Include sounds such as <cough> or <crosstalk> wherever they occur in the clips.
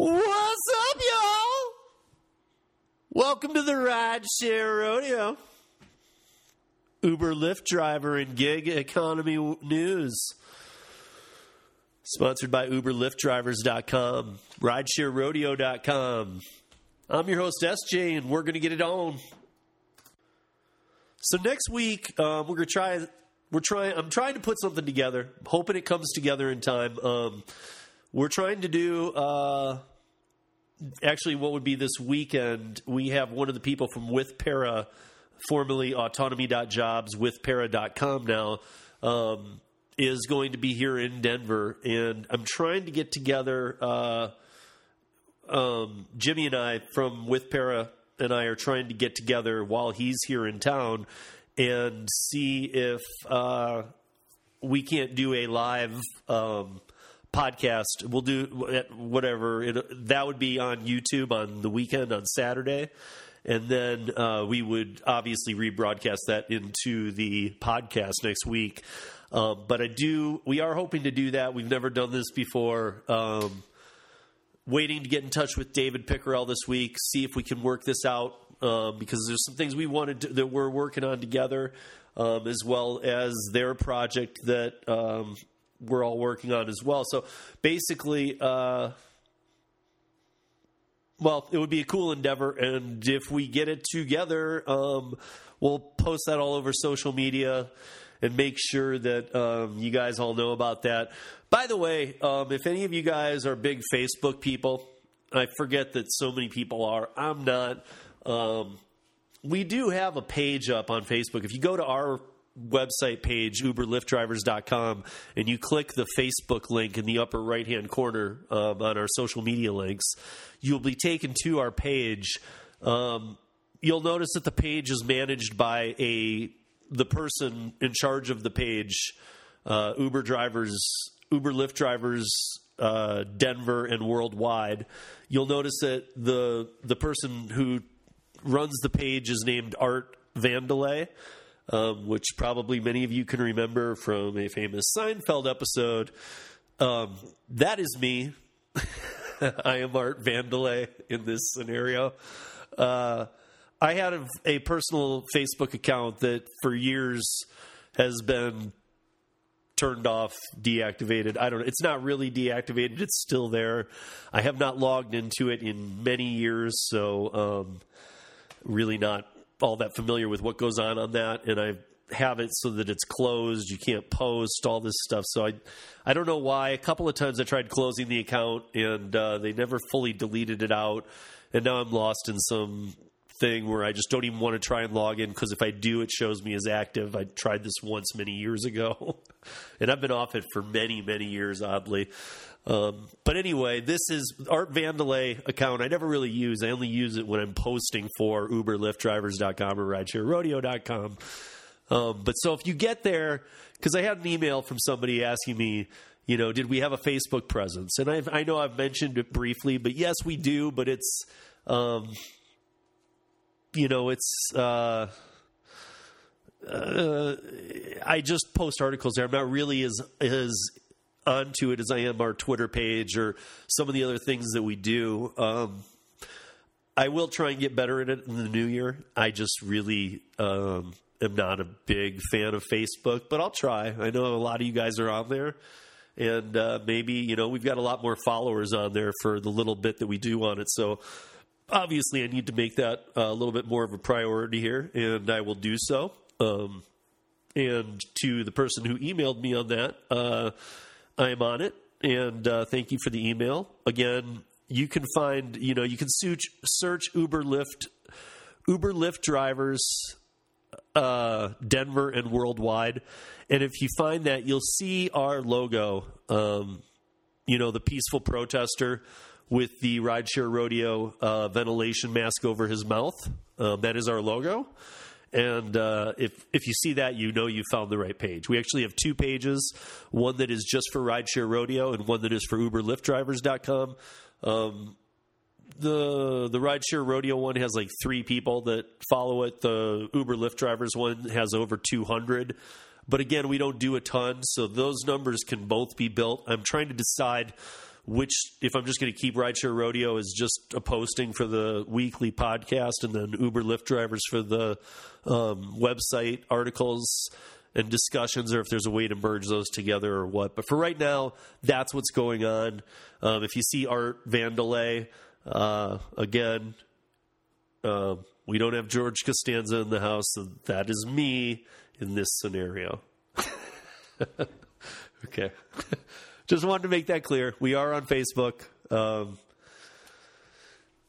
What's up, y'all? Welcome to the Ride Share Rodeo. Uber Lyft driver and gig economy news. Sponsored by UberLyftDrivers.com, RideshareRodeo.com. I'm your host, SJ, and we're going to get it on. So next week, um, we're going to try. We're trying. I'm trying to put something together. hoping it comes together in time. Um, we're trying to do. Uh, actually, what would be this weekend? We have one of the people from With Para, formerly Autonomy.jobs, with Para.com now. Um, is going to be here in Denver, and I'm trying to get together. Uh, um, Jimmy and I from With Para and I are trying to get together while he's here in town and see if uh, we can't do a live um, podcast. We'll do whatever it, that would be on YouTube on the weekend on Saturday. And then uh, we would obviously rebroadcast that into the podcast next week. Um, but I do, we are hoping to do that. We've never done this before. Um, waiting to get in touch with David Pickerell this week, see if we can work this out um, because there's some things we wanted to, that we're working on together, um, as well as their project that um, we're all working on as well. So basically, uh, well, it would be a cool endeavor, and if we get it together, um, we'll post that all over social media and make sure that um, you guys all know about that. By the way, um, if any of you guys are big Facebook people, I forget that so many people are. I'm not. Um, we do have a page up on Facebook. If you go to our website page, uberlyftdrivers.com, and you click the Facebook link in the upper right hand corner um, on our social media links, you'll be taken to our page. Um, you'll notice that the page is managed by a the person in charge of the page, uh, Uber drivers, Uber Lyft drivers, uh, Denver and worldwide. You'll notice that the the person who runs the page is named Art Vandelay, um, which probably many of you can remember from a famous Seinfeld episode. Um, that is me. <laughs> I am Art Vandelay in this scenario. Uh, I had a, a personal Facebook account that for years has been turned off, deactivated. I don't know. It's not really deactivated. It's still there. I have not logged into it in many years, so um, really not all that familiar with what goes on on that. And I have it so that it's closed. You can't post all this stuff. So I, I don't know why. A couple of times I tried closing the account and uh, they never fully deleted it out. And now I'm lost in some thing where I just don't even want to try and log in because if I do, it shows me as active. I tried this once many years ago, <laughs> and I've been off it for many, many years, oddly. Um, but anyway, this is Art Vandelay account. I never really use. I only use it when I'm posting for UberLyftDrivers.com or RideshareRodeo.com. Um, but so if you get there, because I had an email from somebody asking me, you know, did we have a Facebook presence? And I've, i know I've mentioned it briefly, but yes, we do. But it's um, you know, it's. Uh, uh, I just post articles there. I'm not really as as onto it as I am our Twitter page or some of the other things that we do. Um, I will try and get better at it in the new year. I just really um, am not a big fan of Facebook, but I'll try. I know a lot of you guys are on there, and uh, maybe you know we've got a lot more followers on there for the little bit that we do on it. So obviously, I need to make that a little bit more of a priority here, and I will do so. Um, and to the person who emailed me on that, uh, I am on it, and uh, thank you for the email. Again, you can find, you know, you can search, search Uber Lyft, Uber Lyft drivers, uh, Denver and worldwide, and if you find that, you'll see our logo. Um, you know, the peaceful protester with the rideshare rodeo uh, ventilation mask over his mouth. Um, that is our logo. And uh, if if you see that, you know you found the right page. We actually have two pages: one that is just for rideshare rodeo, and one that is for UberLyftDrivers.com. Um, the the rideshare rodeo one has like three people that follow it. The Uber Lyft drivers one has over two hundred. But again, we don't do a ton, so those numbers can both be built. I'm trying to decide which, if I'm just going to keep Rideshare Rodeo, is just a posting for the weekly podcast, and then Uber Lyft drivers for the um, website articles and discussions, or if there's a way to merge those together or what. But for right now, that's what's going on. Um, if you see Art Vandelay, uh, again, uh, we don't have George Costanza in the house, so that is me in this scenario. <laughs> okay. <laughs> Just wanted to make that clear. We are on Facebook. Um,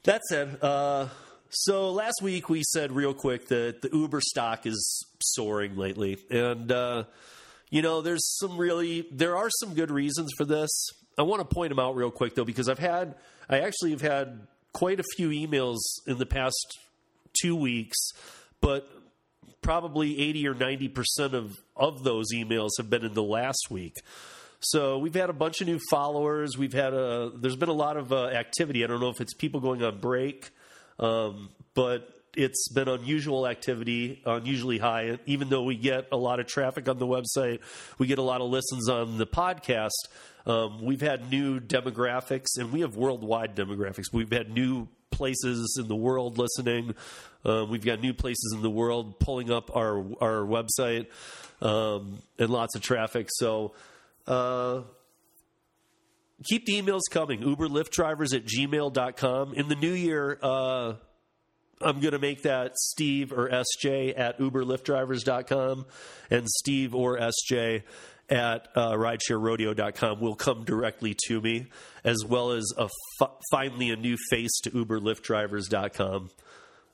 that said, uh, so last week we said real quick that the Uber stock is soaring lately, and uh, you know there's some really there are some good reasons for this. I want to point them out real quick though because I've had I actually have had quite a few emails in the past two weeks, but probably 80 or 90 percent of of those emails have been in the last week. So we've had a bunch of new followers. We've had a there's been a lot of uh, activity. I don't know if it's people going on break, um, but it's been unusual activity, unusually high. Even though we get a lot of traffic on the website, we get a lot of listens on the podcast. Um, we've had new demographics, and we have worldwide demographics. We've had new places in the world listening. Um, we've got new places in the world pulling up our our website, um, and lots of traffic. So. Uh, keep the emails coming. Uber Lyft drivers at gmail.com. In the new year, uh, I'm going to make that Steve or SJ at uberlyftdrivers.com and Steve or SJ at uh, ridesharerodeo.com will come directly to me, as well as a finally a new face to uberlyftdrivers.com.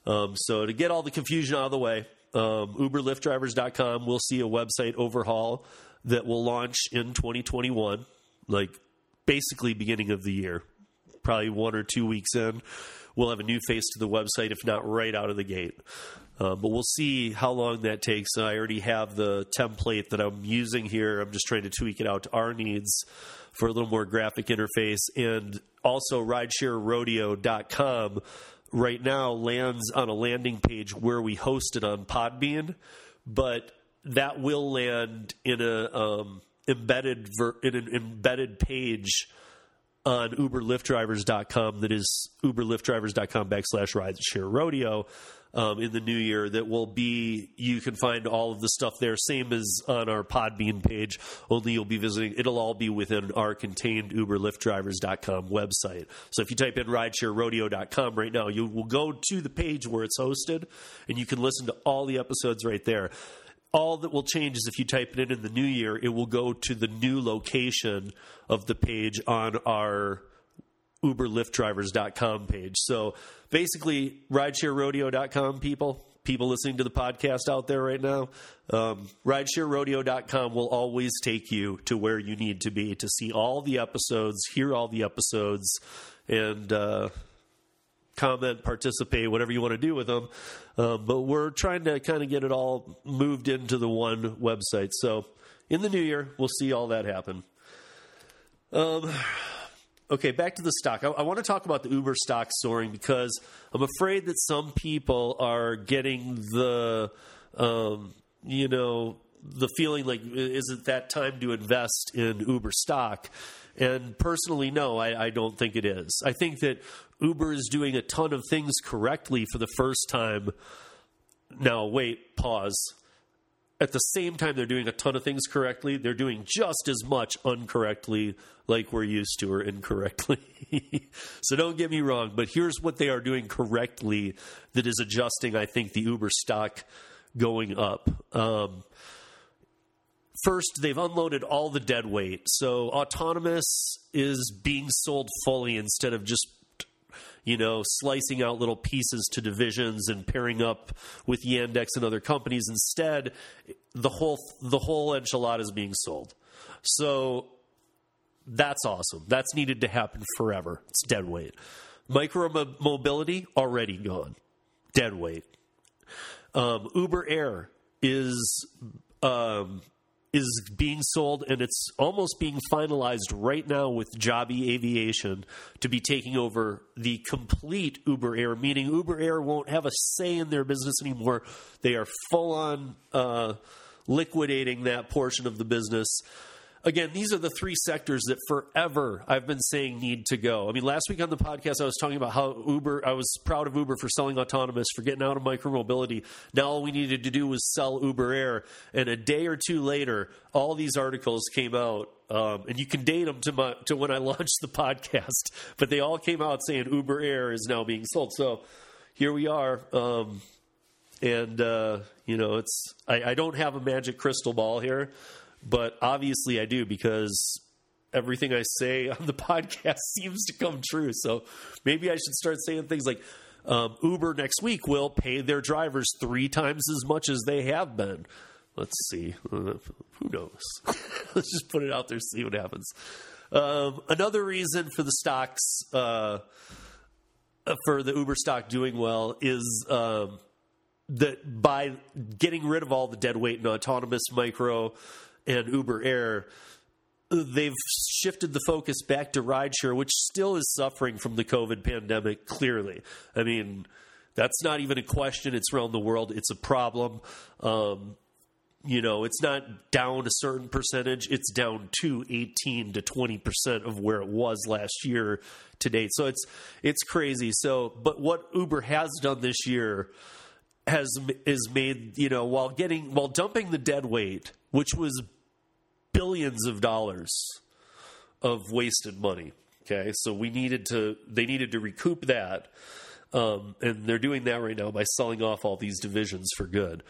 Um, so to get all the confusion out of the way, um, uberlyftdrivers.com will see a website overhaul that will launch in 2021, like basically beginning of the year, probably one or two weeks in. We'll have a new face to the website, if not right out of the gate. Uh, but we'll see how long that takes. I already have the template that I'm using here. I'm just trying to tweak it out to our needs for a little more graphic interface. And also, ridesharerodeo.com right now lands on a landing page where we host it on Podbean, but that will land in a um, embedded ver- in an embedded page on uberlyftdrivers.com that is uberlyftdrivers.com backslash rideshare rodeo um, in the new year that will be you can find all of the stuff there same as on our podbean page only you'll be visiting it'll all be within our contained uberlyftdrivers.com website. So if you type in ridesharerodeo.com right now you will go to the page where it's hosted and you can listen to all the episodes right there all that will change is if you type it in in the new year, it will go to the new location of the page on our uberlyftdrivers.com page. So basically, ridesharerodeo.com people, people listening to the podcast out there right now, um, ridesharerodeo.com will always take you to where you need to be to see all the episodes, hear all the episodes, and uh, comment, participate, whatever you want to do with them. Um, but we're trying to kind of get it all moved into the one website. So in the new year, we'll see all that happen. Um, okay, back to the stock. I, I, want to talk about the Uber stock soaring because I'm afraid that some people are getting the, um, you know, the feeling like is it that time to invest in Uber stock? And personally, no, I, I, don't think it is. I think that Uber is doing a ton of things correctly for the first time. Now, wait, pause. At the same time, they're doing a ton of things correctly. They're doing just as much uncorrectly, like we're used to, or incorrectly. <laughs> so don't get me wrong, but here's what they are doing correctly that is adjusting, I think, the Uber stock going up. Um, First, they've unloaded all the dead weight. So autonomous is being sold fully instead of just you know, slicing out little pieces to divisions and pairing up with Yandex and other companies. Instead, the whole the whole enchilada is being sold. So that's awesome. That's needed to happen forever. It's dead weight. Micro mobility already gone. Dead weight. Um, Uber Air is um, is being sold and it's almost being finalized right now with Joby Aviation to be taking over the complete Uber Air, meaning Uber Air won't have a say in their business anymore. They are full on uh, liquidating that portion of the business. Again, these are the three sectors that forever I've been saying need to go. I mean, last week on the podcast, I was talking about how Uber, I was proud of Uber for selling autonomous, for getting out of micromobility. Now all we needed to do was sell Uber Air. And a day or two later, all these articles came out. Um, and you can date them to, my, to when I <laughs> launched the podcast, but they all came out saying Uber Air is now being sold. So here we are. Um, and, uh, you know, it's, I, I don't have a magic crystal ball here but obviously I do because everything I say <laughs> on the podcast <laughs> seems to come true. So maybe I should start saying things like um, Uber next week will pay their drivers three times as much as they have been. Let's see. Uh, <laughs> who knows? Let's just put it out there, see what happens. Um, another reason for the stocks, uh, for the Uber stock doing well, is um, that by getting rid of all the dead weight and autonomous micro and Uber Air, they've shifted the focus back to rideshare, which still is suffering from the COVID pandemic, clearly. I mean, that's not even a question. It's around the world, it's a problem. Um, you know, it's not down a certain percentage, it's down to 18 to 20% of where it was last year to date. So it's it's crazy. So, but what Uber has done this year has is made, you know, while getting while dumping the dead weight, which was billions of dollars of wasted money. Okay, so we needed to they needed to recoup that, um, and they're doing that right now by selling off all these divisions for good.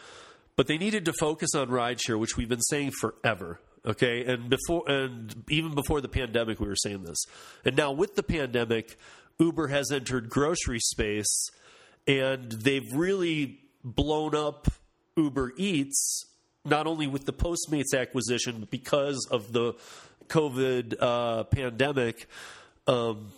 But they needed to focus on rideshare, which we've been saying forever. Okay, and before and even before the pandemic, we were saying this, and now with the pandemic, Uber has entered grocery space, and they've really blown up Uber Eats not only with the Postmates acquisition, but because of the COVID uh, pandemic. Um,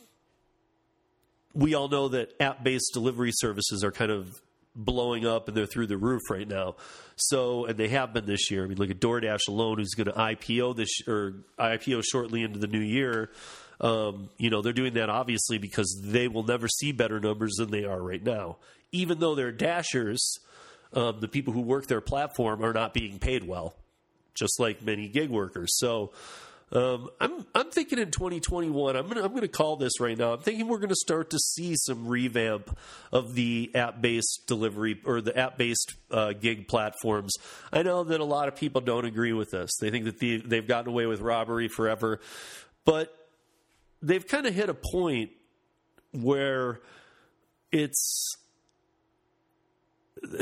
we all know that app based delivery services are kind of blowing up and they're through the roof right now. So, and they have been this year. I mean, look at DoorDash alone, who's going to IPO this or IPO shortly into the new year. Um, you know, they're doing that obviously because they will never see better numbers than they are right now. Even though they're dashers, um, the people who work their platform are not being paid well, just like many gig workers. So um, I'm I'm thinking in 2021, I'm gonna I'm gonna call this right now. I'm thinking we're gonna start to see some revamp of the app based delivery or the app based uh, gig platforms. I know that a lot of people don't agree with this. They think that the, they've gotten away with robbery forever, but they've kind of hit a point where it's <sighs>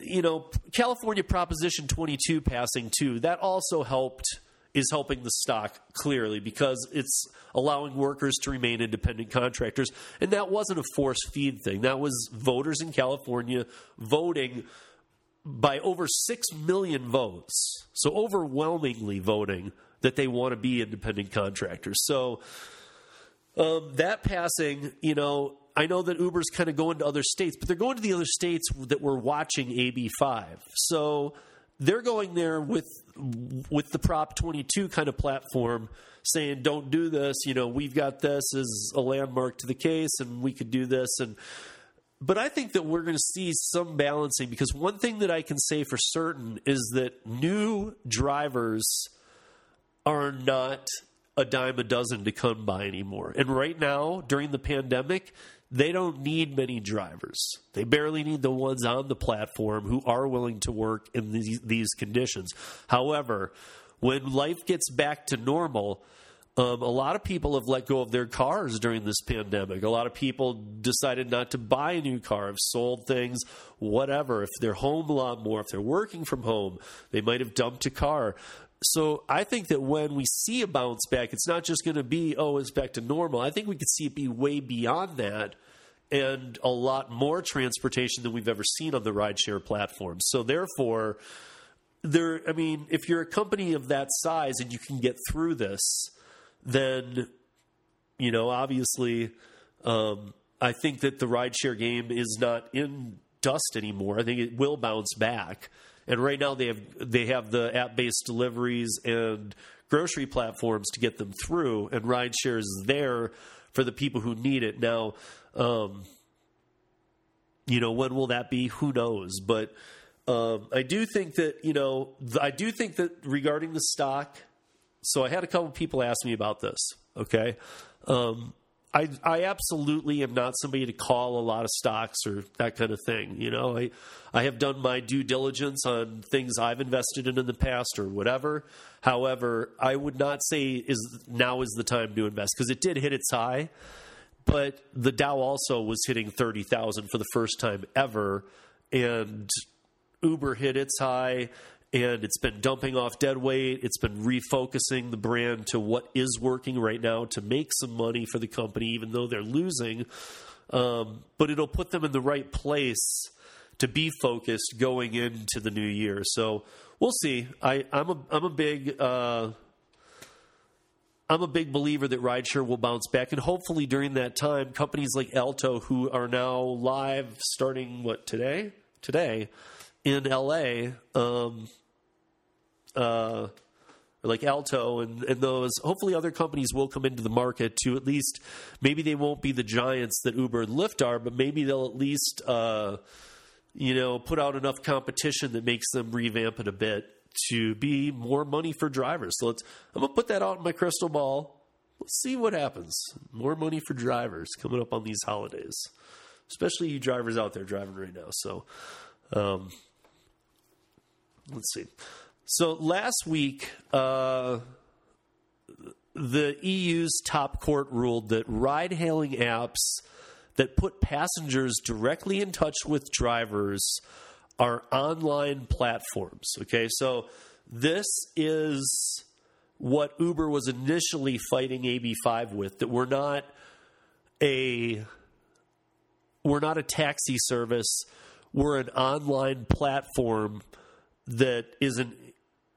you know, California Proposition 22 passing too, that also helped is helping the stock clearly because it's allowing workers to remain independent contractors. And that wasn't a force feed thing. That was voters in California voting by over 6 million votes. So overwhelmingly voting that they want to be independent contractors. So um, that passing, you know, I know that Uber's kind of going to other states, but they're going to the other states that were watching AB5. So they're going there with with the Prop 22 kind of platform saying don't do this, you know, we've got this as a landmark to the case and we could do this and but I think that we're going to see some balancing because one thing that I can say for certain is that new drivers are not a dime a dozen to come by anymore. And right now, during the pandemic, they don't need many drivers. They barely need the ones on the platform who are willing to work in these, these conditions. However, when life gets back to normal, um, a lot of people have let go of their cars during this pandemic. A lot of people decided not to buy a new car, have sold things, whatever. If they're home a lot more, if they're working from home, they might have dumped a car. So I think that when we see a bounce back, it's not just going to be, oh, it's back to normal. I think we could see it be way beyond that and a lot more transportation than we've ever seen on the rideshare platform. So therefore, there I mean, if you're a company of that size and you can get through this, then you know, obviously um, I think that the rideshare game is not in dust anymore. I think it will bounce back. And right now they have they have the app based deliveries and grocery platforms to get them through, and rideshare is there for the people who need it. Now, um, you know, when will that be? Who knows? But Um, I do think that you know, th- I do think that regarding the stock. So I had a couple people ask me about this. Okay, um, I I absolutely am not somebody to call a lot of stocks or that kind of thing. You know, I I have done my due diligence on things I've invested in in the past or whatever. However, I would not say is now is the time to invest because it did hit its high, but the Dow also was hitting thirty thousand for the first time ever, and Uber hit its high and it's been dumping off dead weight. It's been refocusing the brand to what is working right now to make some money for the company, even though they're losing. Um, but it'll put them in the right place to be focused going into the new year. So we'll see. I, am a I'm a big. Uh, I'm a big believer that rideshare will bounce back, and hopefully during that time, companies like Alto, who are now live starting what today, today in LA, um, uh, like Alto and, and those. Hopefully, other companies will come into the market to at least maybe they won't be the giants that Uber and Lyft are, but maybe they'll at least uh, you know put out enough competition that makes them revamp it a bit to be more money for drivers. So let's. I'm gonna put that out in my crystal ball. Let's see what happens. More money for drivers coming up on these holidays, especially you drivers out there driving right now. So, um, let's see. So last week, uh, the EU's top court ruled that ride hailing apps that put passengers directly in touch with drivers are online platforms. Okay, so this is what Uber was initially fighting AB5 with that we're not a we're not a taxi service, we're an online platform that is an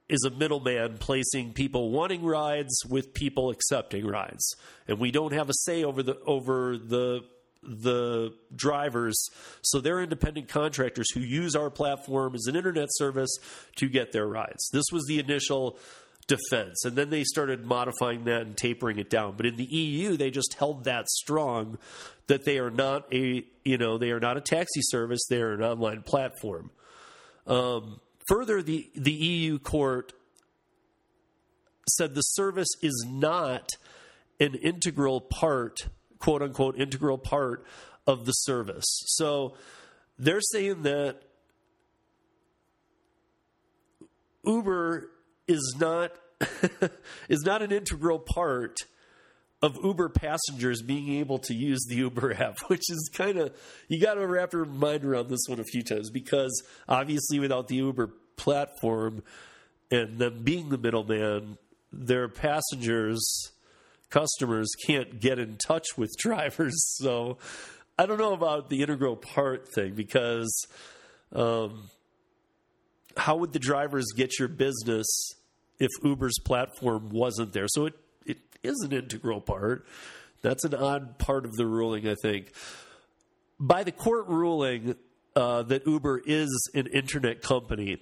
is a middleman placing people wanting rides with people accepting rides, and we don't have a say over the over the the drivers. So they're independent contractors who use our platform as an internet service to get their rides. This was the initial defense, and then they started modifying that and tapering it down. But in the EU, they just held that strong that they are not a you know they are not a taxi service; they are an online platform. Um, Further, the, the EU court said the service is not an integral part, quote unquote, integral part of the service. So they're saying that Uber is not <laughs> is not an integral part of Uber passengers being able to use the Uber <laughs> app, which is kind of, you got to wrap your mind around this one a few times because obviously without the Uber platform and them being the middleman, their passengers, customers can't get in touch with <laughs> drivers. So I don't know about the integral part thing because um, how would the drivers get your business if Uber's platform wasn't there? So it is an integral part. That's an odd part of the ruling, I think. By the court ruling uh, that Uber is an internet company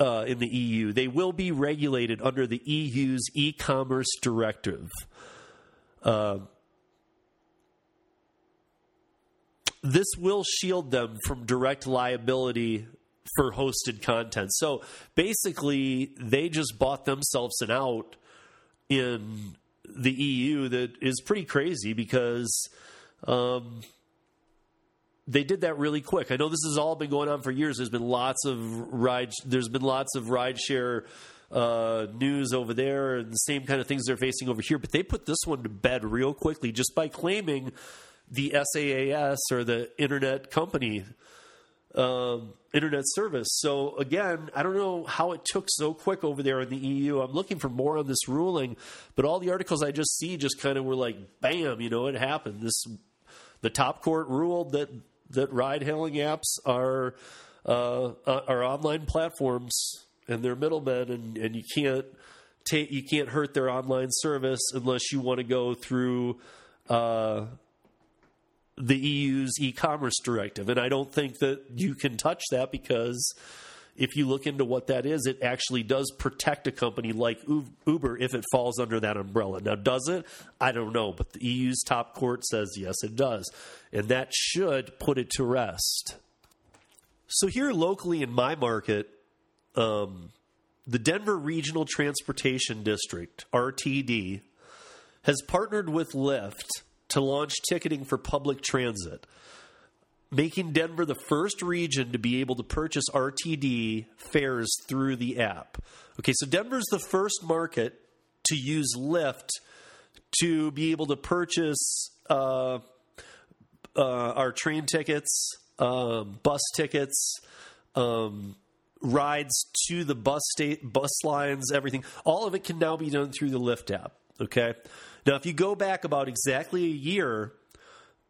uh, in the EU, they will be regulated under the EU's e commerce directive. Uh, this will shield them from direct liability for hosted content. So basically, they just bought themselves an out in the EU that is pretty crazy because um, they did that really quick. I know this has all been going on for years. There's been lots of ride. There's been lots of rideshare uh, news over there, and the same kind of things they're facing over here. But they put this one to bed real quickly just by claiming the SaaS or the internet company um, internet service. So again, I don't know how it took so quick over there in the EU. I'm looking for more on this ruling, but all the articles I just see just kind of were like, bam, you know, it happened. This the top court ruled that that ride hailing apps are uh, uh, are online platforms and they're middlemen, and, and you can't you can't hurt their online service unless you want to go through. Uh, the EU's e-commerce directive, and I don't think that you can touch that because if you look into what that is, it actually does protect a company like Uber if it falls under that umbrella. Now, does it? I don't know, but the EU's top court says yes, it does, and that should put it to rest. So here locally in my market, um, the Denver Regional Transportation District (RTD) has partnered with Lyft to launch ticketing for public transit, making Denver the first region to be able to purchase RTD fares through the app. Okay, so Denver's the first market to use Lyft to be able to purchase uh, uh, our train tickets, um, bus tickets, um, rides to the bus state, bus lines, everything. All of it can now be done through the Lyft app. Okay. Now, if you go back about exactly a year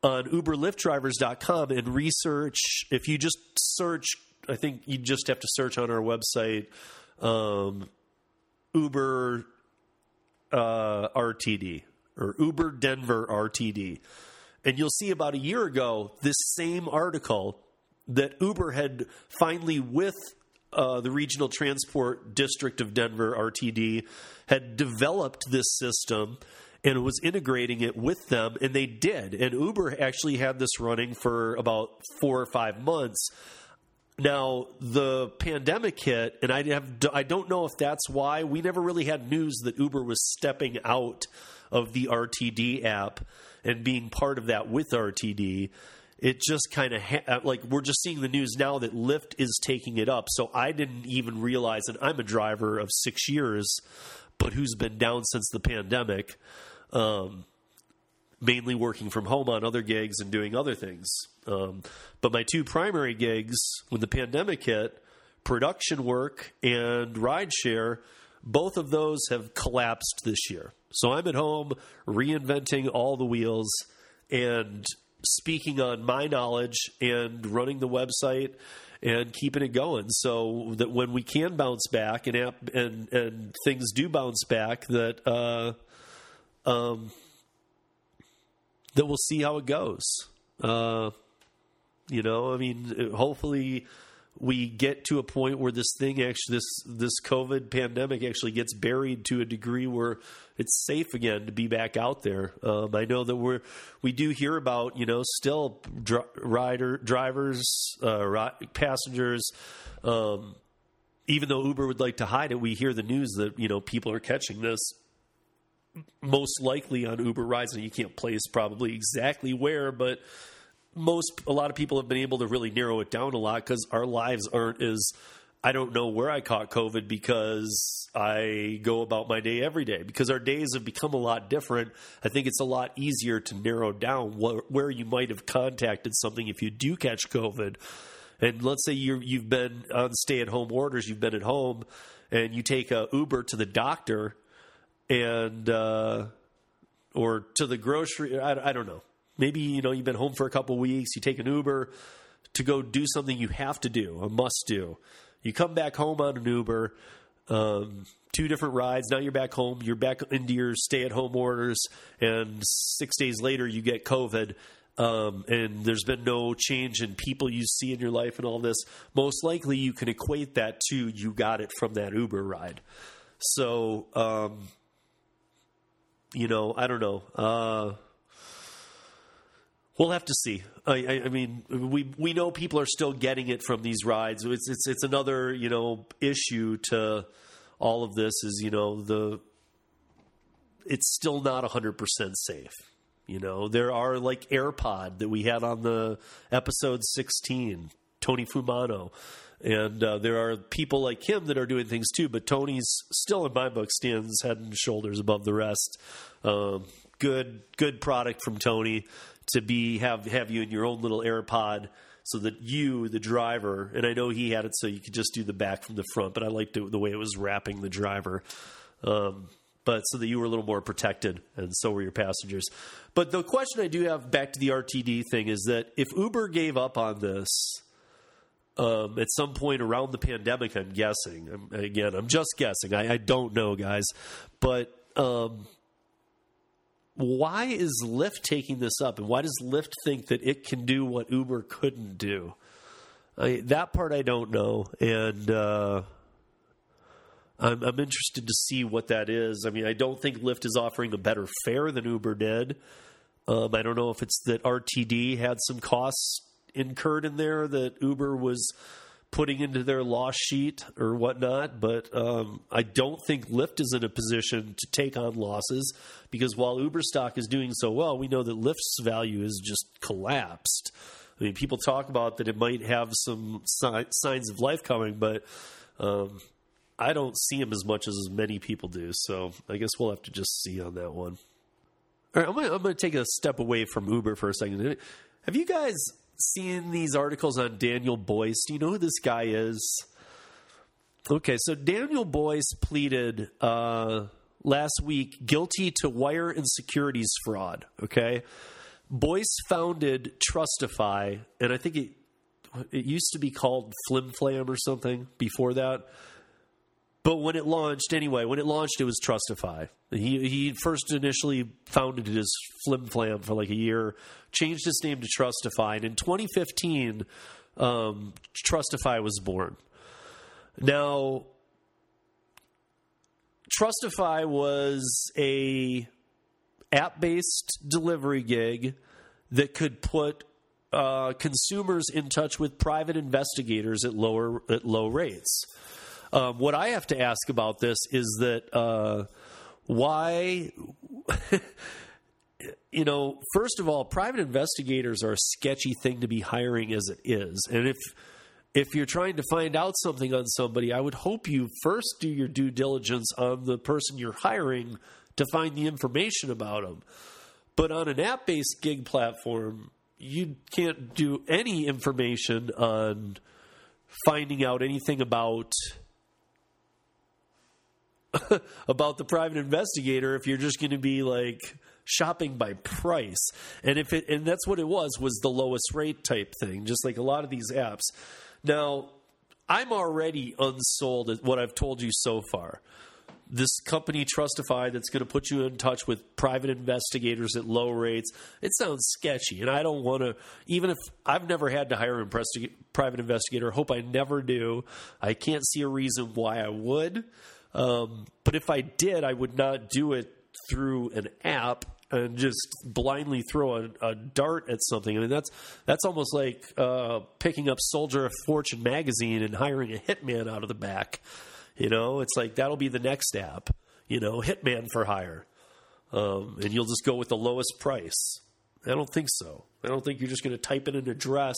on UberLyftDrivers.com and research, if you just search, I think you just have to search on our website um, Uber uh, RTD or Uber Denver RTD. And you'll see about a year ago this same article that Uber had finally, with uh, the Regional Transport District of Denver RTD, had developed this system and was integrating it with them, and they did. And Uber actually had this running for about four or five months. Now the pandemic hit, and I have I don't know if that's why we never really had news that Uber was stepping out of the RTD app and being part of that with RTD. It just kind of ha- uh, like we're just seeing the news now that Lyft is taking it up. So I didn't even realize that I'm a driver of six years, but who's been down since the pandemic, um, mainly working from home on other gigs and doing other things. Um, but my two primary gigs when the pandemic hit, production work and rideshare, both of those have collapsed this year. So I'm at home reinventing all the wheels and speaking on my knowledge and running the website and keeping it going so that when we can bounce back and app, and and things do bounce back that uh, um, that we'll see how it goes. Uh, you know, I mean, hopefully we get to a point where this thing actually this this COVID pandemic actually gets buried to a degree where it's safe again to be back out there. Um, I know that we're we do hear about you know still dr- rider drivers uh, ri- passengers. Um, even though Uber would like to hide it, we hear the news that you know people are catching this most likely on Uber rides, and you can't place probably exactly where, but most a lot of people have been able to really narrow it down a lot because our lives aren't as I don't know where I caught COVID because I go about my day every day because our days have become a lot different. I think it's a lot easier to narrow down wh- where you might have contacted something if you do catch COVID. And let's say you you've been on stay at home orders, you've been at home, and you take a Uber to the doctor, and uh, or to the grocery. I, I don't know. Maybe you know you've been home for a couple weeks you take an uber to go do something you have to do a must do. You come back home on an uber um, two different rides now you're back home you're back into your stay at home orders and six days later you get covid um, and there's been no change in people you see in your life and all this. Most likely you can equate that to you got it from that uber ride. So um, you know i don't know uh, We'll have to see. I, I, mean, we we know people are still getting it from these rides. It's it's it's another you know issue to all of this is you know the it's still not hundred percent safe. You know, there are like AirPod that we had on the episode sixteen, Tony Fumano, and uh, there are people like him that are doing things too. But Tony's still, in my book, stands head and shoulders above the rest. Um, good good product from Tony to be have have you in your own little AirPod so that you, the driver, and I know he had it so you could just do the back from the front, but I liked it, the way it was wrapping the driver. Um, but so that you were a little more protected, and so were your passengers. But the question I do have back to the RTD thing is that if Uber gave up on this um, at some point around the pandemic, I'm guessing. I'm, again, I'm just guessing. I, I don't know, guys, but um, why is Lyft taking this up, and why does Lyft think that it can do what Uber couldn't do? I, that part I don't know, and uh, I'm, I'm, interested to see what that is. I mean, I don't think Lyft is offering a better fare than Uber did. Um, I don't know if it's that RTD had some costs incurred in there that Uber was putting into their loss sheet or whatnot. But um, I don't think Lyft is in a position to take on losses because while Uber stock is doing so well, we know that Lyft's value has just collapsed. I mean, people talk about that it might have some si- signs of life coming, but um, I don't see them as much as many people do. So I guess we'll have to just see on that one. All right, I'm going to take a step away from Uber for a second. Have you guys seen these articles on Daniel Boice? Do you know who this guy is? Okay, so Daniel Boice pleaded uh, last week guilty to wire and securities fraud. Okay, Boice founded Trustify, and I think it it used to be called Flimflam or something before that. But when it launched, anyway, when it launched, it was Trustify. He he first initially founded it as Flim Flam for like a year, changed his name to Trustify, and in 2015, um, Trustify was born. Now, Trustify was a app-based delivery gig that could put uh, consumers in touch with private investigators at lower at low rates. Um, what I have to ask about this is that uh, why, <laughs> you know, first of all, private investigators are a sketchy thing to be hiring as it is, and if if you're trying to find out something on somebody, I would hope you first do your due diligence on the person you're hiring to find the information about them. But on an app based gig platform, you can't do any information on finding out anything about <laughs> about the private investigator if you're just going to be like shopping by price. And if it and that's what it was was the lowest rate type thing, just like a lot of these apps. Now, I'm already unsold at what I've told you so far. This company Trustify that's going to put you in touch with private investigators at low rates. It sounds sketchy, and I don't want to. Even if I've never had to hire a private investigator, hope I never do. I can't see a reason why I would. Um, but if I did, I would not do it through an app and just blindly throw a, a dart at something. I mean, that's that's almost like uh, picking up Soldier of Fortune magazine and hiring a hitman out of the back. You know, it's like that'll be the next app. You know, hitman for hire, um, and you'll just go with the lowest price. I don't think so. I don't think you're just going to type in an address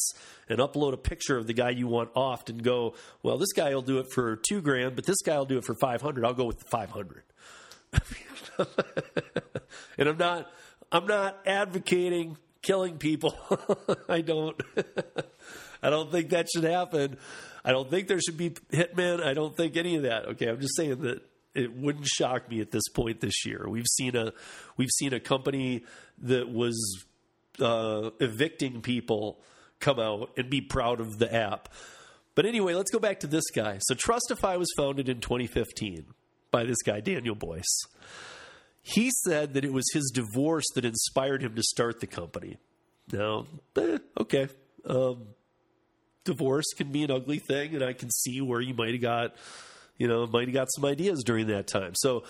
and upload a picture of the guy you want off and go, well, this guy will do it for two grand, but this guy will do it for 500. I'll go with the 500. <laughs> and I'm not, I'm not advocating killing people. <laughs> I don't, <laughs> I don't think that should happen. I don't think there should be hitmen. I don't think any of that. Okay. I'm just saying that it wouldn't shock me at this point this year. We've seen a, we've seen a company that was uh, evicting people come out and be proud of the app. But anyway, let's go back to this guy. So Trustify was founded in 2015 by this guy, Daniel Boice. He said that it was his divorce that inspired him to start the company. Now, eh, okay. Um, divorce can be an ugly thing, and I can see where you might have got, you know, might have got some ideas during that time. So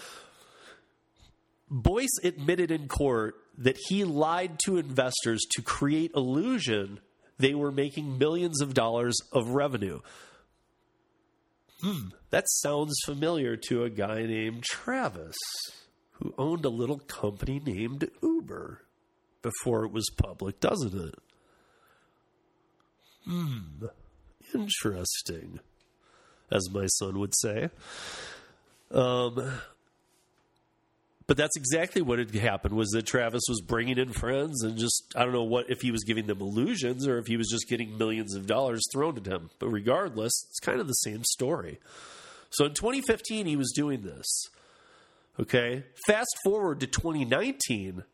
Boice admitted in court that he lied to investors to create illusion they were making millions of dollars of revenue. Hmm, that sounds familiar to a guy named Travis who owned a little company named Uber before it was public, doesn't it? Hmm, interesting, as my son would say. Um, but that's exactly what had happened was that Travis was bringing in friends and just I don't know what if he was giving them illusions or if he was just getting millions of dollars thrown at him. But regardless, it's kind of the same story. So in 2015 he was doing this. Okay? Fast forward to 2019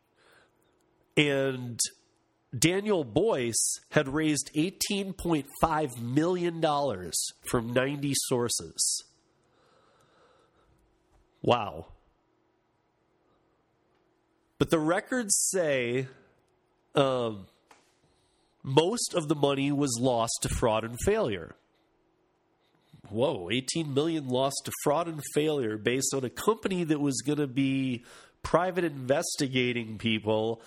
and Daniel Boice had raised $18.5 million from 90 sources. Wow. But the records say um, most of the money was lost to fraud and failure. Whoa, 18 million lost to fraud and failure based on a company that was going to be private investigating people.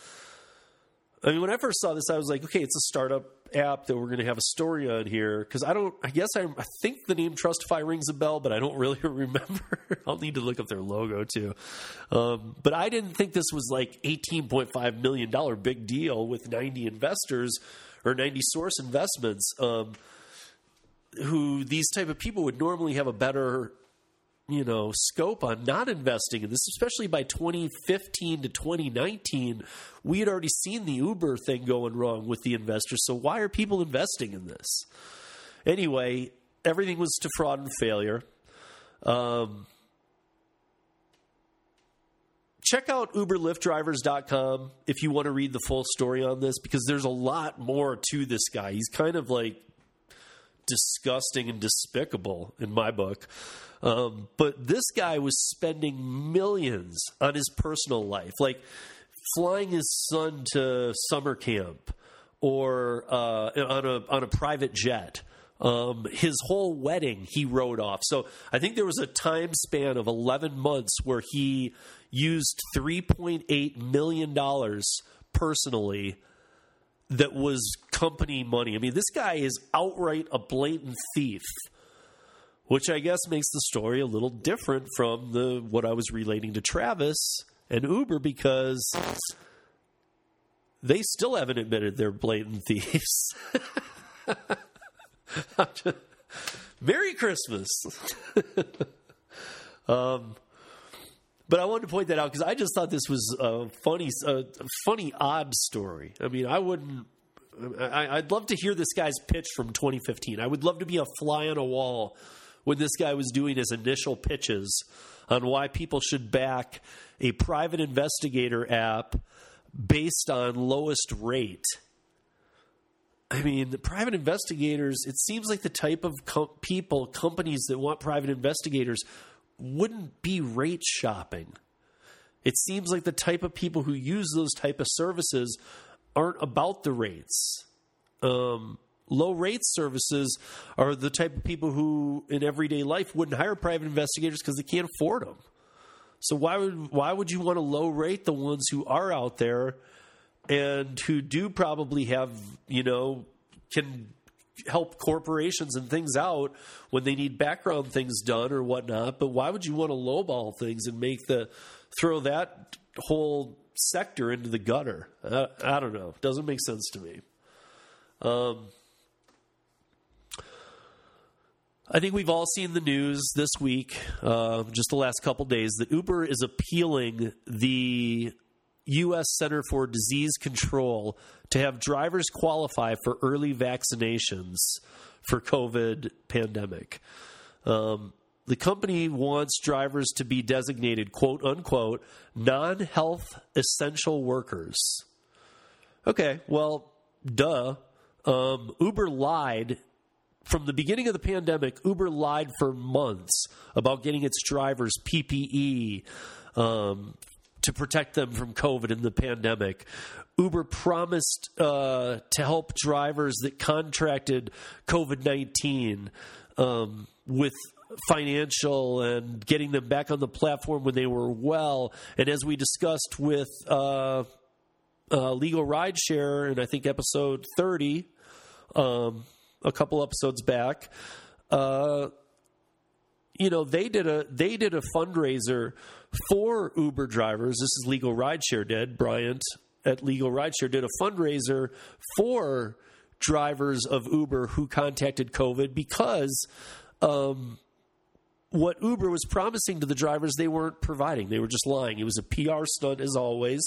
I mean, when I first saw this, I was like, okay, it's a startup app that we're going to have a story on here because I don't. I guess I, I think the name Trustify rings a bell, but I don't really <laughs> remember. I'll need to look up their logo too. Um, but I didn't think this was like eighteen point five million dollar big deal with ninety investors or ninety source investments. Um, who these type of people would normally have a better you know scope on not investing in this especially by 2015 to 2019 we had already seen the uber thing going wrong with the investors. So why are people investing in this? Anyway everything was to fraud and failure. Um, check out uberlyftdrivers.com if you want to read the full story on this because there's a lot more to this guy. He's kind of like disgusting and despicable in my book um, but this guy was spending millions on his personal life, like flying his son to summer camp or uh, on a on a private jet. Um, his whole wedding he wrote off. So I think there was a time span of 11 months where he used 3.8 million dollars personally that was company money. I mean, this guy is outright a blatant thief which I guess makes the story a little different from the what I was relating to Travis and Uber because they still haven't admitted they're blatant <laughs> thieves. <laughs> Merry Christmas. <laughs> um, but I wanted to point that out because I just thought this was a funny, a funny, odd story. I mean, I wouldn't. I, I'd love to hear this guy's pitch from 2015. I would love to be a fly on a wall when this guy was doing his initial pitches on why people should back a private investigator app based on lowest rate. I mean, the private investigators, it seems like the type of people, companies that want private investigators wouldn't be rate shopping. It seems like the type of people who use those type of services aren't about the rates. Um, low rate services are the type of people who in everyday life wouldn't hire private investigators because they can't afford them. So why would why would you want to low rate the ones who are out there and who do probably have, you know, can help corporations and things out when they need background things done or whatnot. But why would you want to lowball things and make the throw that whole sector into the gutter? I, I don't know. Doesn't make sense to me. Um, I think we've all seen the news this week, uh, just the last couple days, that Uber is appealing the U.S. Center for Disease Control to have drivers qualify for early vaccinations for COVID pandemic. Um, the company wants drivers to be designated quote unquote non health essential workers. Okay, well, duh. Um, Uber lied from the beginning of the pandemic, Uber lied for months about getting its drivers PPE um, to protect them from COVID in the pandemic. Uber promised uh, to help drivers that contracted COVID 19 um, with financial and getting them back on the platform when they were well. And as we discussed with uh, uh, Legal Rideshare, and I think episode 30, um, a couple episodes back. You know they did a they did a fundraiser for Uber drivers. This is Legal Rideshare did. Bryant at Legal Rideshare did a fundraiser for drivers of Uber who contacted COVID because um, what Uber was promising to the drivers, they weren't providing. They were just lying. It was a PR stunt, as always.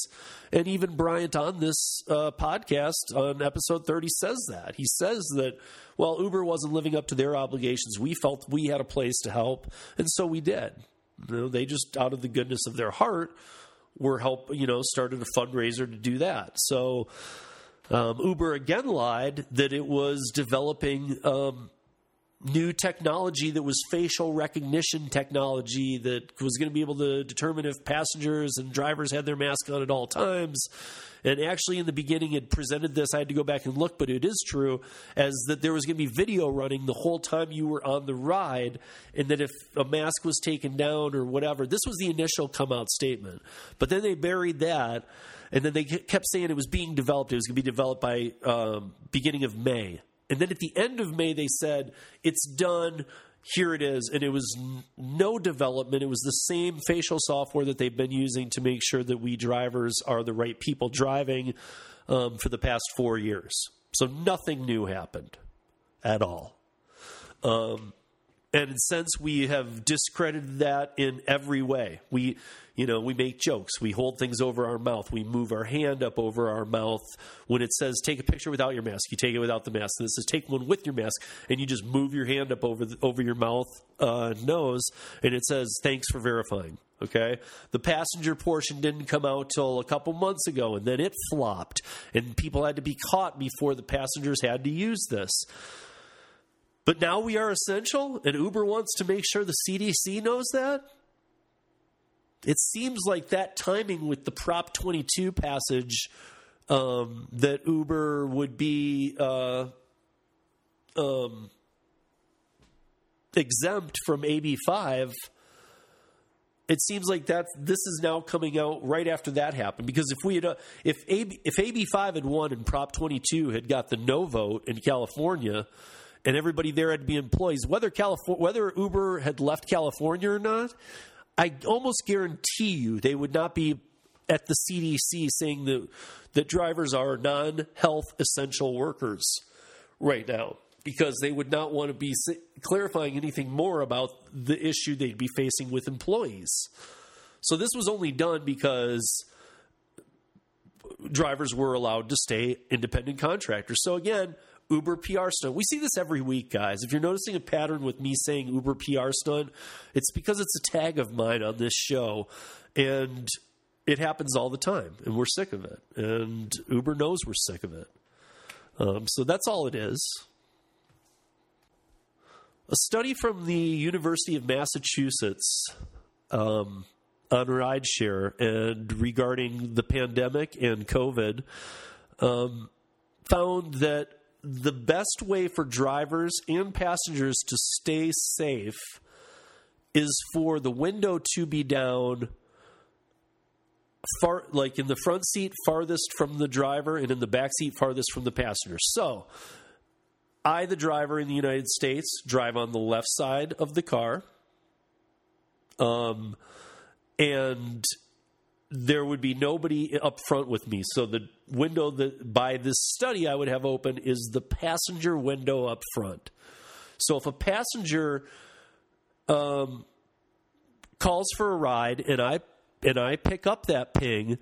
And even Bryant on this uh, podcast on episode 30 says that. He says that, well, Uber wasn't living up to their obligations. We felt we had a place to help, and so we did. You know, they just, out of the goodness of their heart, were help, you know, started a fundraiser to do that. So um, Uber again lied that it was developing um, new technology that was facial recognition technology that was going to be able to determine if passengers and drivers had their mask on at all times. And actually, in the beginning, it presented this. I had to go back and look, but it is true as that there was going to be video running the whole time you were on the ride, and that if a mask was taken down or whatever, this was the initial come out statement. But then they buried that, and then they kept saying it was being developed. It was going to be developed by um, beginning of May. And then at the end of May, they said, it's done. Here it is. And it was no development. It was the same facial software that they've been using to make sure that we drivers are the right people driving um, for the past four years. So nothing new happened at all. Um, and since we have discredited that in every way, we you know, we make jokes. We hold things over our mouth. We move our hand up over our mouth. When it says take a picture without your mask, you take it without the mask. And it says take one with your mask, and you just move your hand up over the, over your mouth, uh, nose, and it says thanks for verifying. Okay, the passenger portion didn't come out till a couple months ago, and then it flopped, and people had to be caught before the passengers had to use this. But now we are essential, and Uber wants to make sure the CDC knows that. It seems like that timing with the Prop 22 passage um, that Uber would be uh, um, exempt from AB5. It seems like that this is now coming out right after that happened because if we had uh, if AB, if AB5 had won and Prop 22 had got the no vote in California and everybody there had to be employees whether California whether Uber had left California or not I almost guarantee you they would not be at the CDC saying that, that drivers are non health essential workers right now because they would not want to be clarifying anything more about the issue they'd be facing with employees. So this was only done because drivers were allowed to stay independent contractors. So again, Uber PR stunt. We see this every week, guys. If you're noticing a pattern with me saying Uber PR stunt, it's because it's a tag of mine on this show. And it happens all the time, and we're sick of it. And Uber knows we're sick of it. Um, so that's all it is. A study from the University of Massachusetts um, on rideshare and regarding the pandemic and COVID um, found that the best way for drivers and passengers to stay safe is for the window to be down far like in the front seat farthest from the driver and in the back seat farthest from the passenger. So, I the driver in the United States drive on the left side of the car. Um and there would be nobody up front with me. So the window that by this study I would have open is the passenger window up front. So if a passenger um, calls for a ride and I and I pick up that ping,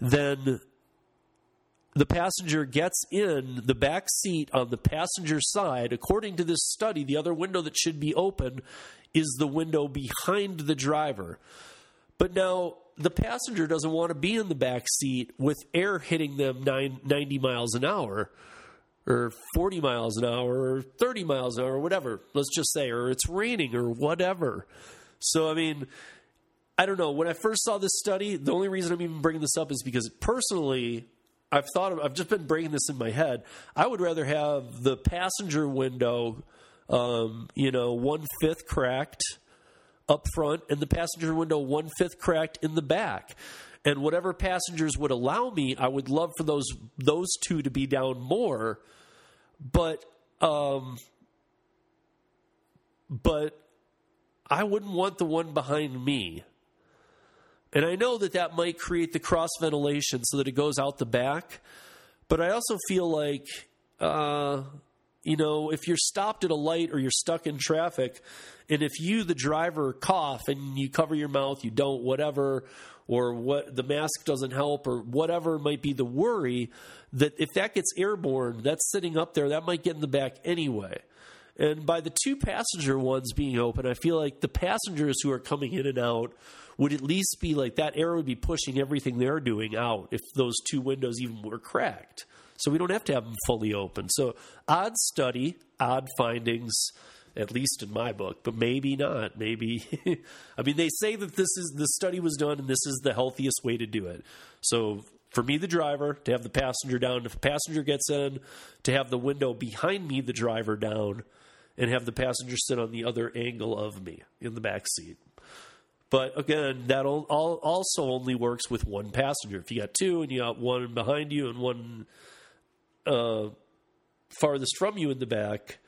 then the passenger gets in the back seat on the passenger side. According to this study, the other window that should be open is the window behind the driver. But now the passenger doesn't want to be in the back seat with air hitting them nine, 90 miles an hour or 40 miles an hour or 30 miles an hour or whatever, let's just say, or it's raining or whatever. So, I mean, I don't know. When I first saw this study, the only reason I'm even bringing this up is because personally, I've thought of, I've just been bringing this in my head. I would rather have the passenger window, um, you know, one fifth cracked up front and the passenger window one fifth cracked in the back. And whatever passengers would allow me, I would love for those those two to be down more. But um, but I wouldn't want the one behind me. And I know that that might create the cross ventilation so that it goes out the back. But I also feel like uh, you know, if you're stopped at a light or you're stuck in traffic, and if you, the driver, cough and you cover your mouth, you don't, whatever, or what the mask doesn't help, or whatever might be the worry, that if that gets airborne, that's sitting up there, that might get in the back anyway. And by the two passenger ones being open, I feel like the passengers who are coming in and out would at least be like that air would be pushing everything they're doing out if those two windows even were cracked. So we don't have to have them fully open. So odd study, odd findings, at least in my book, but maybe not. Maybe, <laughs> I mean, they say that this is the study was done and this is the healthiest way to do it. So for me, the driver, to have the passenger down, if a passenger gets in, to have the window behind me, the driver down, and have the passenger sit on the other angle of me in the back seat. But again, that also only works with one passenger. If you got two and you got one behind you and one uh, farthest from you in the back,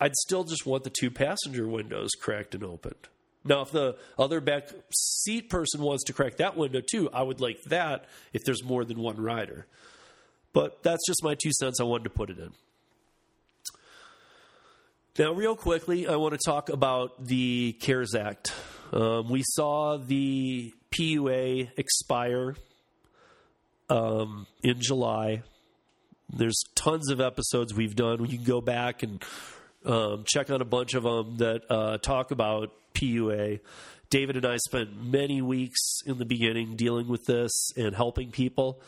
I'd still just want the two passenger windows cracked and opened. Now, if the other back seat person wants to crack that window too, I would like that if there's more than one rider. But that's just my two cents. I wanted to put it in. Now, real quickly, I want to talk about the CARES Act. Um, we saw the PUA expire um, in July. There's tons of episodes we've done. You can go back and um, check on a bunch of them that uh, talk about PUA. David and I spent many weeks in the beginning dealing with this and helping people.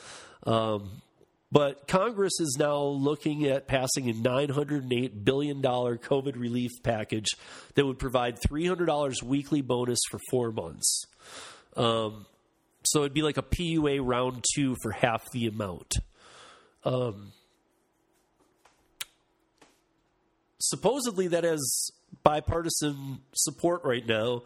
Um, but Congress is now looking at passing a $908 billion COVID relief package that would provide $300 weekly bonus for four months. Um, so it'd be like a PUA round two for half the amount. Um, supposedly, that has bipartisan support right now,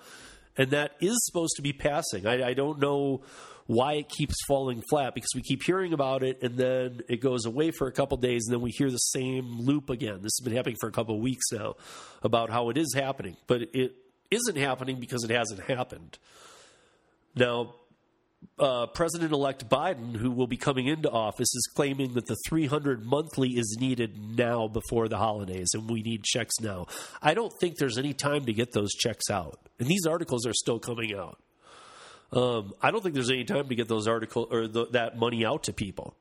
and that is supposed to be passing. I, I don't know why it keeps falling flat because we keep hearing about it and then it goes away for a couple days and then we hear the same loop again. This has been happening for a couple weeks now about how it is happening, but it isn't happening because it hasn't happened. Now, uh, President elect Biden, who will be coming into office, is claiming that the 300 monthly is needed now before the holidays and we need checks now. I don't think there's any time to get those checks out. And these articles are still coming out. Um, I don't think there's any time to get those article or the, that money out to people.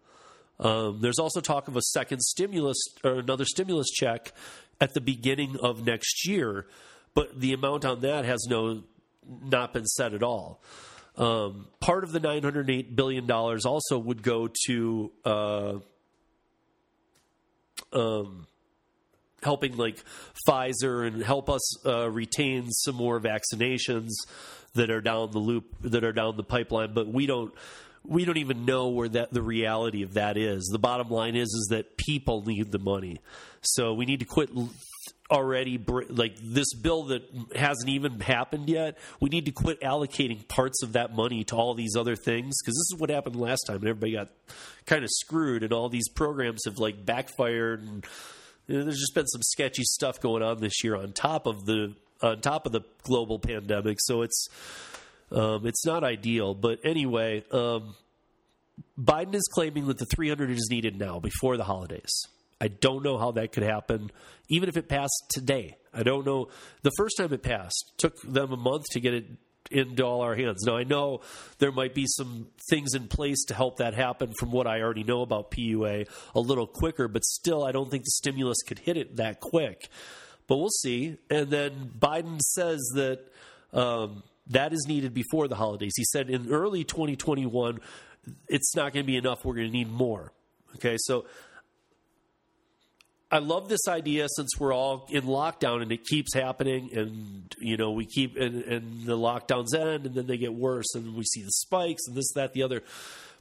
Um, there's also talk of a second stimulus or another stimulus check at the beginning of next year, but the amount on that has no not been set at all. Um, part of the 908 billion dollars also would go to uh, um, helping like Pfizer and help us uh, retain some more vaccinations that are down the loop that are down the pipeline, but we don't we don't even know where that the reality of that is. The bottom line is is that people need the money, so we need to quit already like this bill that hasn't even happened yet. We need to quit allocating parts of that money to all these other things because this is what happened last time, and everybody got kind of screwed, and all these programs have like backfired and. You know, there's just been some sketchy stuff going on this year on top of the on top of the global pandemic. So it's um, it's not ideal. But anyway, um, Biden is claiming that the 300 is needed now before the holidays. I don't know how that could happen, even if it passed today. I don't know. The first time it passed took them a month to get it into all our hands. Now, I know there might be some things in place to help that happen from what I already know about PUA a little quicker, but still, I don't think the stimulus could hit it that quick but we'll see. And then Biden says that um, that is needed before the holidays. He said in early 2021, it's not going to be enough. We're going to need more. Okay, so I love this idea since we're all in lockdown and it keeps happening, and you know we keep and, and the lockdowns end and then they get worse, and we see the spikes and this, that, the other.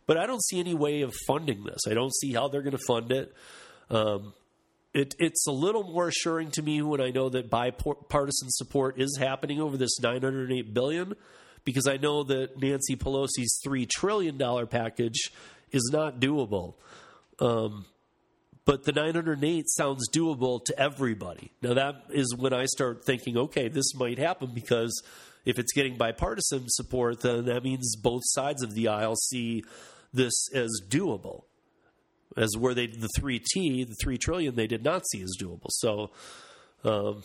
But I don't see any way of funding this. I don't see how they're going to fund it. Um, it, it's a little more assuring to me when I know that bipartisan support is happening over this 908 billion, because I know that Nancy Pelosi's three trillion dollar package is not doable. Um, but the 908 sounds doable to everybody. Now that is when I start thinking, okay, this might happen because if it's getting bipartisan support, then that means both sides of the aisle see this as doable as where they the three T, the three trillion, they did not see as doable. So, um,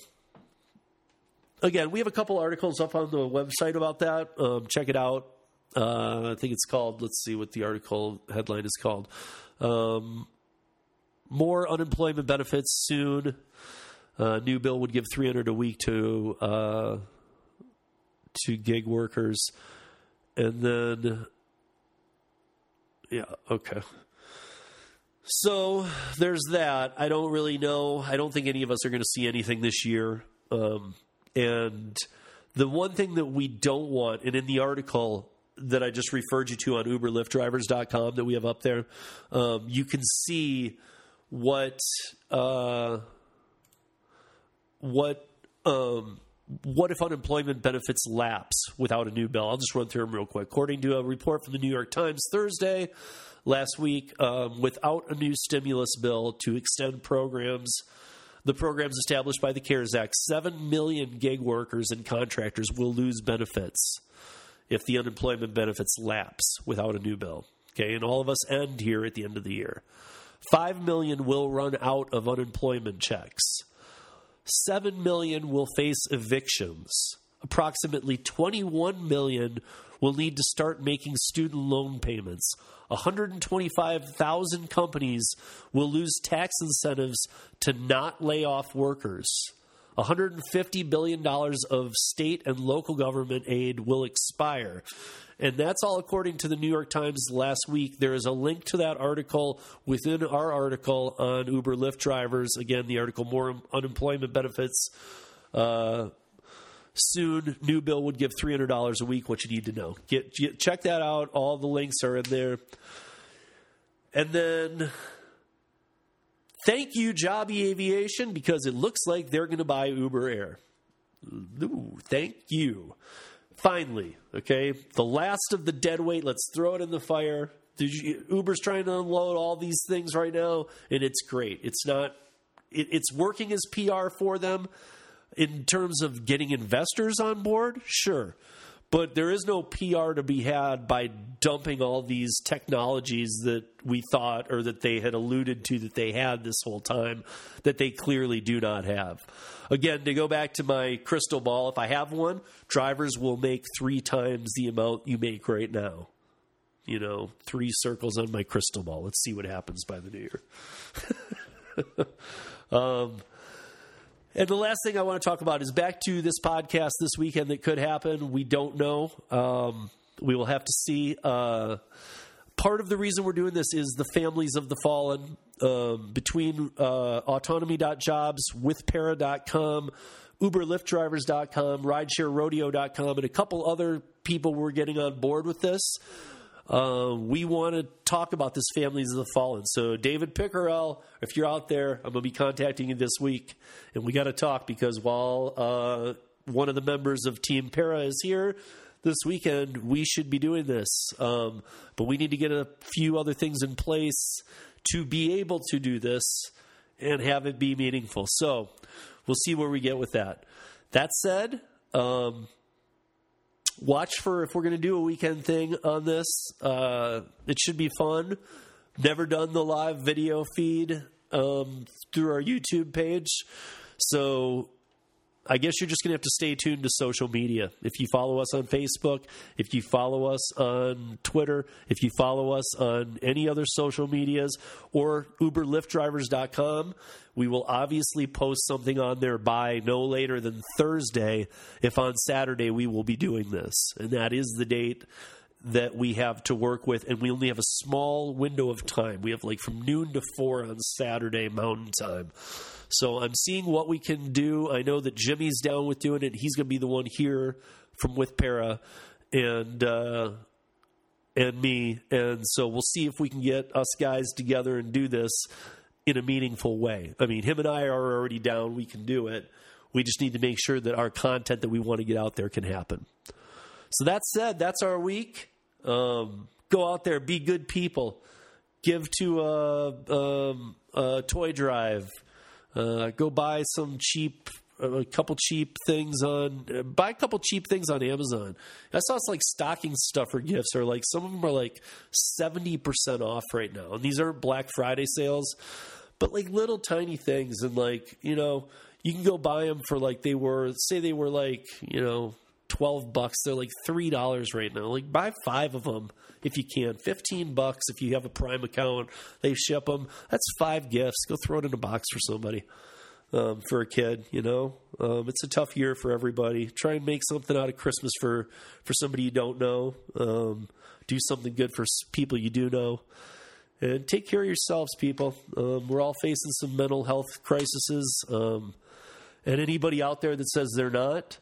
again, we have a couple articles up on the website about that. Um, check it out. Uh, I think it's called. Let's see what the article headline is called. Um, more unemployment benefits soon. Uh, new bill would give 300 a week to uh, to gig workers, and then yeah, okay. So there's that. I don't really know. I don't think any of us are going to see anything this year. Um, and the one thing that we don't want, and in the article that I just referred you to on UberLyftDrivers.com that we have up there, um, you can see what uh, what um, what if unemployment benefits lapse without a new bill? I'll just run through them real quick. According to a report from the New York Times Thursday last week, um, without a new stimulus bill to extend programs, the programs established by the CARES Act, 7 million gig workers and contractors will lose benefits if the unemployment benefits lapse without a new bill. Okay, and all of us end here at the end of the year. 5 million will run out of unemployment checks. 7 million will face evictions. Approximately 21 million will need to start making student loan payments. 125,000 companies will lose tax incentives to not lay off workers. $150 billion of state and local government aid will expire. And that's all according to the New York Times last week. There is a link to that article within our article on Uber Lyft drivers. Again, the article More Unemployment Benefits. Uh, soon, new bill would give $300 a week, what you need to know. Get, get, check that out. All the links are in there. And then thank you, Joby Aviation, because it looks like they're going to buy Uber Air. Ooh, thank you. Finally, okay, the last of the dead weight. Let's throw it in the fire. You, Uber's trying to unload all these things right now, and it's great. It's not. It, it's working as PR for them in terms of getting investors on board. Sure, but there is no PR to be had by dumping all these technologies that we thought or that they had alluded to that they had this whole time that they clearly do not have. Again, to go back to my crystal ball, if I have one, drivers will make three times the amount you make right now. You know, three circles on my crystal ball. Let's see what happens by the new year. <laughs> um, and the last thing I want to talk about is back to this podcast this weekend that could happen. We don't know. Um, we will have to see. Uh, part of the reason we're doing this is the families of the fallen. Um, between uh, autonomy.jobs, withpara.com, uberlyftdrivers.com, ridesharerodeo.com, and a couple other people we're getting on board with this. Uh, we want to talk about this Families of the Fallen. So, David Pickerel, if you're out there, I'm going to be contacting you this week. And we got to talk because while uh, one of the members of Team Para is here this weekend, we should be doing this. Um, but we need to get a few other things in place to be able to do this and have it be meaningful. So, we'll see where we get with that. That said, um, watch for if we're going to do a weekend thing on this. Uh, it should be fun. Never done the live video feed um, through our YouTube page. So I guess you're just going to have to stay tuned to social media. If you follow us on Facebook, if you follow us on Twitter, if you follow us on any other social medias or UberLyftDrivers.com, we will obviously post something on there by no later than Thursday. If on Saturday we will be doing this, and that is the date that we have to work with, and we only have a small window of time. We have like from noon to four on Saturday Mountain Time. So I'm seeing what we can do. I know that Jimmy's down with doing it. He's going to be the one here from with Para and uh, and me, and so we'll see if we can get us guys together and do this in a meaningful way. I mean, him and I are already down. We can do it. We just need to make sure that our content that we want to get out there can happen. So that said, that's our week. Um, go out there, be good people. Give to a, a, um, a toy drive uh, go buy some cheap, a couple cheap things on, uh, buy a couple cheap things on Amazon. I saw it's like stocking stuffer gifts, or like some of them are like seventy percent off right now, and these aren't Black Friday sales, but like little tiny things, and like you know, you can go buy them for like they were, say they were like you know 12 bucks. They're like $3 right now. Like buy 5 of them if you can. 15 bucks if you have a Prime account. They ship them. That's 5 gifts. Go throw it in a box for somebody. Um, for a kid, you know, um, it's a tough year for everybody. Try and make something out of Christmas for for somebody you don't know. Um, do something good for people you do know, and take care of yourselves, people. Um, we're all facing some mental health crises. Um, and anybody out there that says they're not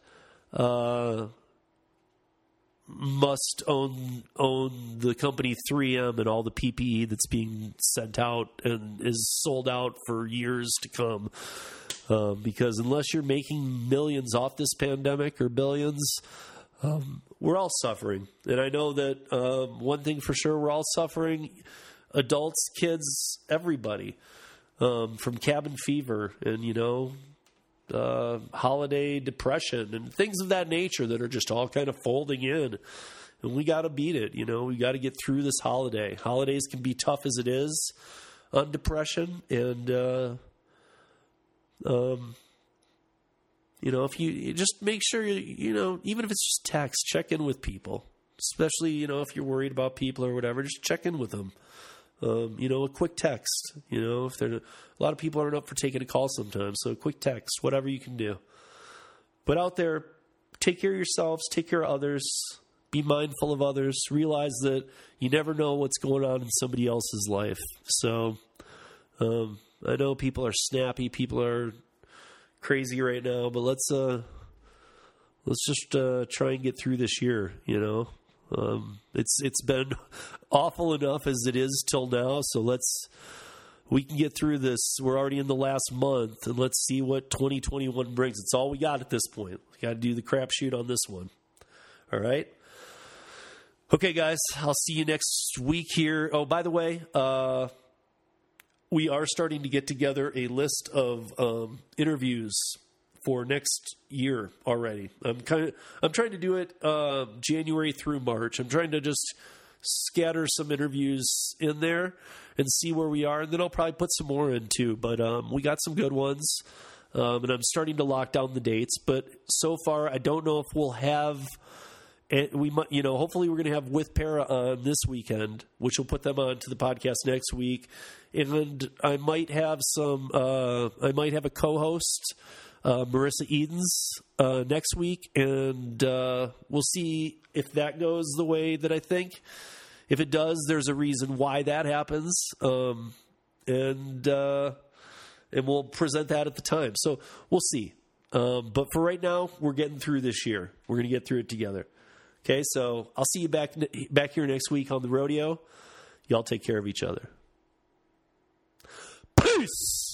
uh, must own own the company 3M and all the PPE that's being sent out and is sold out for years to come. Um, because unless you're making millions off this pandemic or billions, um, we're all suffering. And I know that um, one thing for sure, we're all suffering adults, kids, everybody um, from cabin fever and, you know, uh, holiday depression and things of that nature that are just all kind of folding in. And we got to beat it. You know, we got to get through this holiday. Holidays can be tough as it is on depression. And, uh, um, you know, if you, you just make sure you, you know, even if it's just text, check in with people. Especially, you know, if you're worried about people or whatever, just check in with them. Um, you know, a quick text. You know, if they're a lot of people aren't up for taking a call sometimes, so a quick text, whatever you can do. But out there, take care of yourselves, take care of others, be mindful of others, realize that you never know what's going on in somebody else's life. So, um, I know people are snappy, people are crazy right now, but let's uh, let's just uh, try and get through this year. You know, um, it's it's been <laughs> awful enough as it is till now. So let's we can get through this. We're already in the last month, and let's see what 2021 brings. It's all we got at this point. We got to do the crapshoot on this one. All right. Okay, guys. I'll see you next week here. Oh, by the way, uh, we are starting to get together a list of um, interviews for next year already. I'm kind of I'm trying to do it uh, January through March. I'm trying to just scatter some interviews in there and see where we are, and then I'll probably put some more in too. But um, we got some good ones, um, and I'm starting to lock down the dates. But so far, I don't know if we'll have. And we might, you know, hopefully we're going to have with Para on this weekend, which will put them on to the podcast next week, and I might have some. Uh, I might have a co-host uh, Marissa Edens uh, next week, and uh, we'll see if that goes the way that I think. If it does, there's a reason why that happens, um, and uh, and we'll present that at the time. So we'll see. Um, but for right now, we're getting through this year. We're going to get through it together. Okay, so I'll see you back back here next week on the rodeo. Y'all take care of each other. Peace.